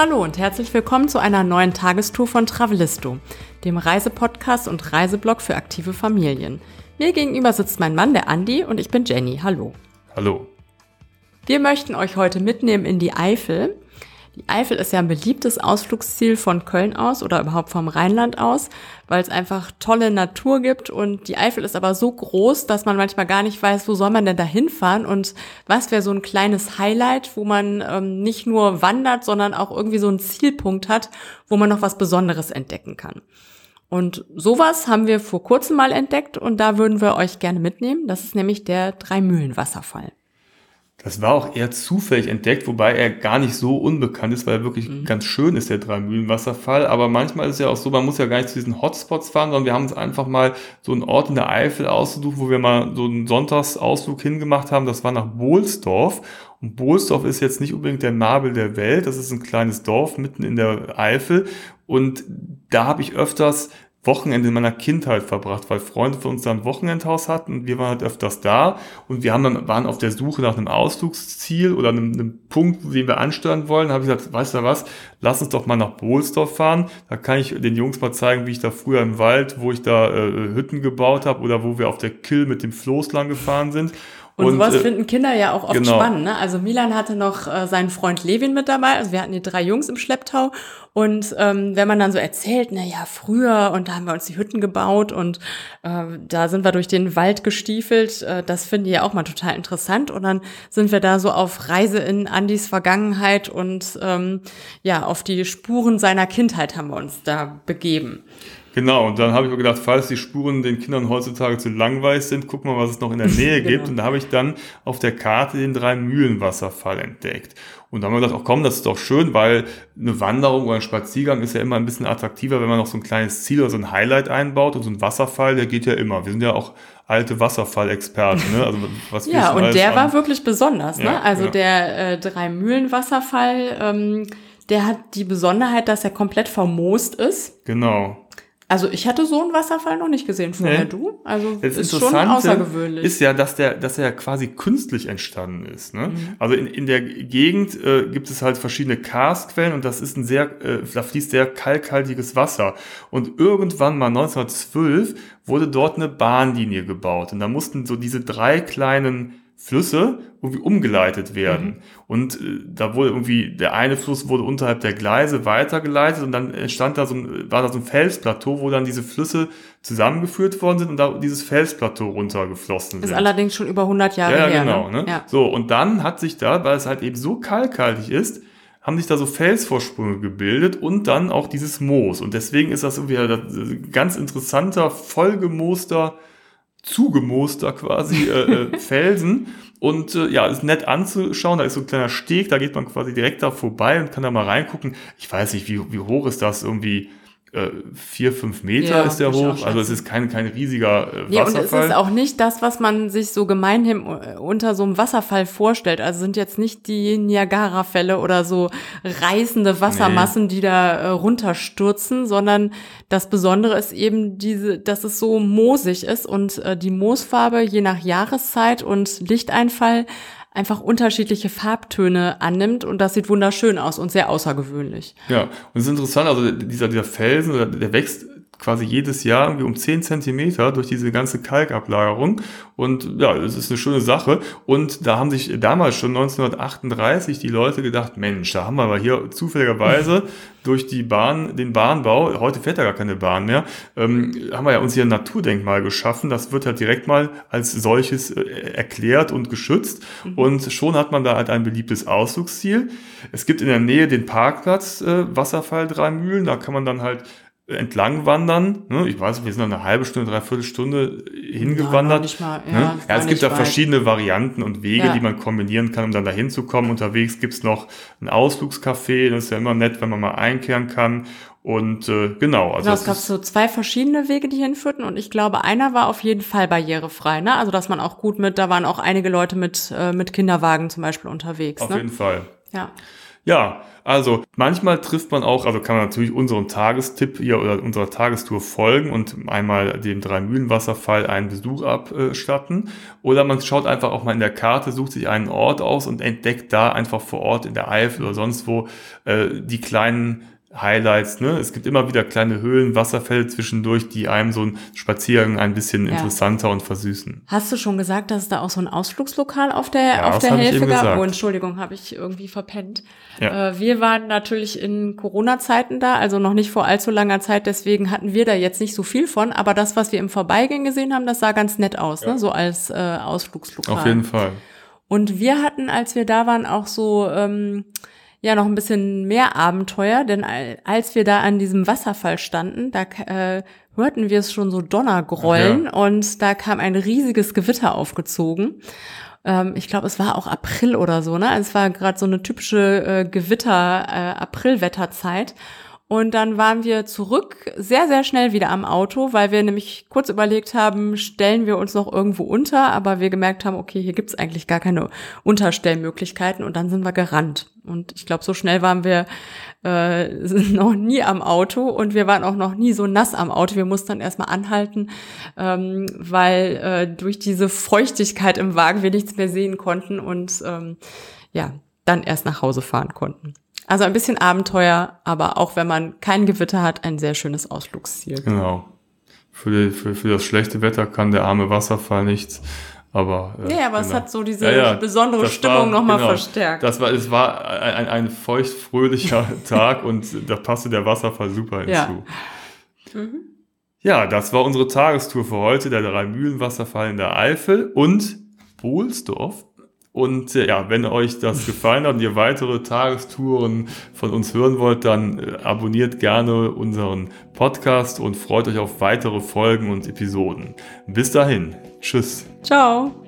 Hallo und herzlich willkommen zu einer neuen Tagestour von Travelisto, dem Reisepodcast und Reiseblog für aktive Familien. Mir gegenüber sitzt mein Mann, der Andi, und ich bin Jenny. Hallo. Hallo. Wir möchten euch heute mitnehmen in die Eifel. Die Eifel ist ja ein beliebtes Ausflugsziel von Köln aus oder überhaupt vom Rheinland aus, weil es einfach tolle Natur gibt und die Eifel ist aber so groß, dass man manchmal gar nicht weiß, wo soll man denn da hinfahren und was wäre so ein kleines Highlight, wo man ähm, nicht nur wandert, sondern auch irgendwie so einen Zielpunkt hat, wo man noch was Besonderes entdecken kann. Und sowas haben wir vor kurzem mal entdeckt und da würden wir euch gerne mitnehmen. Das ist nämlich der Dreimühlen-Wasserfall. Das war auch eher zufällig entdeckt, wobei er gar nicht so unbekannt ist, weil er wirklich mhm. ganz schön ist, der Dreimühlenwasserfall. Aber manchmal ist es ja auch so, man muss ja gar nicht zu diesen Hotspots fahren, sondern wir haben uns einfach mal so einen Ort in der Eifel ausgesucht, wo wir mal so einen Sonntagsausflug hingemacht haben. Das war nach Bohlsdorf. Und Bohlsdorf ist jetzt nicht unbedingt der Nabel der Welt. Das ist ein kleines Dorf mitten in der Eifel. Und da habe ich öfters Wochenende in meiner Kindheit verbracht, weil Freunde von uns da ein Wochenendhaus hatten und wir waren halt öfters da und wir haben dann, waren auf der Suche nach einem Ausflugsziel oder einem, einem Punkt, den wir ansteuern wollen. Da habe ich gesagt, weißt du was, lass uns doch mal nach Bohlsdorf fahren. Da kann ich den Jungs mal zeigen, wie ich da früher im Wald, wo ich da äh, Hütten gebaut habe oder wo wir auf der Kill mit dem Floß lang gefahren sind. Und, und sowas äh, finden Kinder ja auch oft genau. spannend. Ne? Also Milan hatte noch äh, seinen Freund Levin mit dabei. Also wir hatten die drei Jungs im Schlepptau. Und ähm, wenn man dann so erzählt, na ja, früher und da haben wir uns die Hütten gebaut und äh, da sind wir durch den Wald gestiefelt, äh, das finden die ja auch mal total interessant. Und dann sind wir da so auf Reise in Andys Vergangenheit und ähm, ja, auf die Spuren seiner Kindheit haben wir uns da begeben. Genau, und dann habe ich mir gedacht, falls die Spuren den Kindern heutzutage zu langweilig sind, guck mal, was es noch in der Nähe genau. gibt. Und da habe ich dann auf der Karte den Drei-Mühlen-Wasserfall entdeckt. Und da haben wir gedacht, oh komm, das ist doch schön, weil eine Wanderung oder ein Spaziergang ist ja immer ein bisschen attraktiver, wenn man noch so ein kleines Ziel oder so ein Highlight einbaut. Und so ein Wasserfall, der geht ja immer. Wir sind ja auch alte Wasserfallexperten. Ne? Also was ja, und der an? war wirklich besonders. Ne? Ja, also ja. der äh, Drei-Mühlen-Wasserfall, ähm, der hat die Besonderheit, dass er komplett vermoost ist. Genau. Also ich hatte so einen Wasserfall noch nicht gesehen vorher, nee. du? Also das ist schon außergewöhnlich. Ist ja, dass der, dass er quasi künstlich entstanden ist. Ne? Mhm. Also in, in der Gegend äh, gibt es halt verschiedene Karstquellen und das ist ein sehr, äh, da fließt sehr kalkhaltiges Wasser. Und irgendwann mal 1912 wurde dort eine Bahnlinie gebaut und da mussten so diese drei kleinen Flüsse irgendwie umgeleitet werden. Mhm. Und äh, da wurde irgendwie, der eine Fluss wurde unterhalb der Gleise weitergeleitet und dann entstand da so ein, war da so ein Felsplateau, wo dann diese Flüsse zusammengeführt worden sind und da dieses Felsplateau runtergeflossen ist sind. Ist allerdings schon über 100 Jahre ja, her. Genau, ne? ne? Ja. So, und dann hat sich da, weil es halt eben so kalkhaltig ist, haben sich da so Felsvorsprünge gebildet und dann auch dieses Moos. Und deswegen ist das irgendwie ein ganz interessanter, vollgemooster zugemooster quasi äh, äh Felsen. Und äh, ja, ist nett anzuschauen. Da ist so ein kleiner Steg, da geht man quasi direkt da vorbei und kann da mal reingucken. Ich weiß nicht, wie, wie hoch ist das? Irgendwie äh, vier, fünf Meter ja, ist der hoch. Also es ist kein, kein riesiger äh, Wasserfall. Ja, und es ist auch nicht das, was man sich so gemeinhin äh, unter so einem Wasserfall vorstellt. Also sind jetzt nicht die Niagara-Fälle oder so reißende Wassermassen, nee. die da äh, runterstürzen, sondern das Besondere ist eben diese, dass es so moosig ist und äh, die Moosfarbe je nach Jahreszeit und Lichteinfall einfach unterschiedliche Farbtöne annimmt und das sieht wunderschön aus und sehr außergewöhnlich. Ja, und es ist interessant, also dieser, dieser Felsen, der wächst quasi jedes Jahr irgendwie um 10 Zentimeter durch diese ganze Kalkablagerung. Und ja, das ist eine schöne Sache. Und da haben sich damals schon 1938 die Leute gedacht, Mensch, da haben wir aber hier zufälligerweise durch die Bahn, den Bahnbau, heute fährt ja gar keine Bahn mehr, ähm, haben wir ja uns hier ein Naturdenkmal geschaffen. Das wird halt direkt mal als solches äh, erklärt und geschützt. Mhm. Und schon hat man da halt ein beliebtes Ausflugsziel. Es gibt in der Nähe den Parkplatz äh, Wasserfall drei Mühlen. Da kann man dann halt entlang wandern. Ne? Ich weiß, wir sind eine halbe Stunde, dreiviertel Stunde hingewandert. Ja, mal, ja, ne? ja es gibt da verschiedene Varianten und Wege, ja. die man kombinieren kann, um dann dahin zu kommen. Unterwegs gibt's noch ein Ausflugscafé, das ist ja immer nett, wenn man mal einkehren kann. Und äh, genau, also genau, es gab so zwei verschiedene Wege, die hinführten und ich glaube, einer war auf jeden Fall barrierefrei, ne? Also dass man auch gut mit, da waren auch einige Leute mit äh, mit Kinderwagen zum Beispiel unterwegs. Auf ne? jeden Fall. Ja. Ja, also manchmal trifft man auch, also kann man natürlich unserem Tagestipp hier oder unserer Tagestour folgen und einmal dem Drei-Mühlen-Wasserfall einen Besuch abstatten. Oder man schaut einfach auch mal in der Karte, sucht sich einen Ort aus und entdeckt da einfach vor Ort in der Eifel oder sonst wo äh, die kleinen Highlights. Ne? Es gibt immer wieder kleine Höhlen, Wasserfälle zwischendurch, die einem so einen Spaziergang ein bisschen ja. interessanter und versüßen. Hast du schon gesagt, dass es da auch so ein Ausflugslokal auf der, ja, auf der Hälfte gab? Oh, Entschuldigung, habe ich irgendwie verpennt. Ja. Äh, wir waren natürlich in Corona-Zeiten da, also noch nicht vor allzu langer Zeit, deswegen hatten wir da jetzt nicht so viel von, aber das, was wir im Vorbeigehen gesehen haben, das sah ganz nett aus, ne? so als äh, Ausflugslokal. Auf jeden Fall. Und wir hatten, als wir da waren, auch so... Ähm, ja noch ein bisschen mehr Abenteuer, denn als wir da an diesem Wasserfall standen, da äh, hörten wir es schon so Donnergrollen ja. und da kam ein riesiges Gewitter aufgezogen. Ähm, ich glaube, es war auch April oder so, ne? Es war gerade so eine typische äh, Gewitter-Aprilwetterzeit. Äh, und dann waren wir zurück, sehr, sehr schnell wieder am Auto, weil wir nämlich kurz überlegt haben, stellen wir uns noch irgendwo unter, aber wir gemerkt haben, okay, hier gibt's eigentlich gar keine Unterstellmöglichkeiten und dann sind wir gerannt. Und ich glaube, so schnell waren wir äh, noch nie am Auto und wir waren auch noch nie so nass am Auto. Wir mussten dann erstmal anhalten, ähm, weil äh, durch diese Feuchtigkeit im Wagen wir nichts mehr sehen konnten und ähm, ja, dann erst nach Hause fahren konnten. Also ein bisschen Abenteuer, aber auch wenn man kein Gewitter hat, ein sehr schönes Ausflugsziel. Genau. Für, die, für, für das schlechte Wetter kann der arme Wasserfall nichts. Aber, äh, ja, aber genau. es hat so diese ja, ja, besondere Stimmung nochmal genau, verstärkt. Das war, es war ein, ein, feucht-fröhlicher Tag und da passte der Wasserfall super hinzu. Ja. Mhm. ja, das war unsere Tagestour für heute, der Drei-Mühlen-Wasserfall in der Eifel und Bohlsdorf und äh, ja, wenn euch das gefallen hat und ihr weitere Tagestouren von uns hören wollt, dann äh, abonniert gerne unseren Podcast und freut euch auf weitere Folgen und Episoden. Bis dahin. Tschüss. Ciao.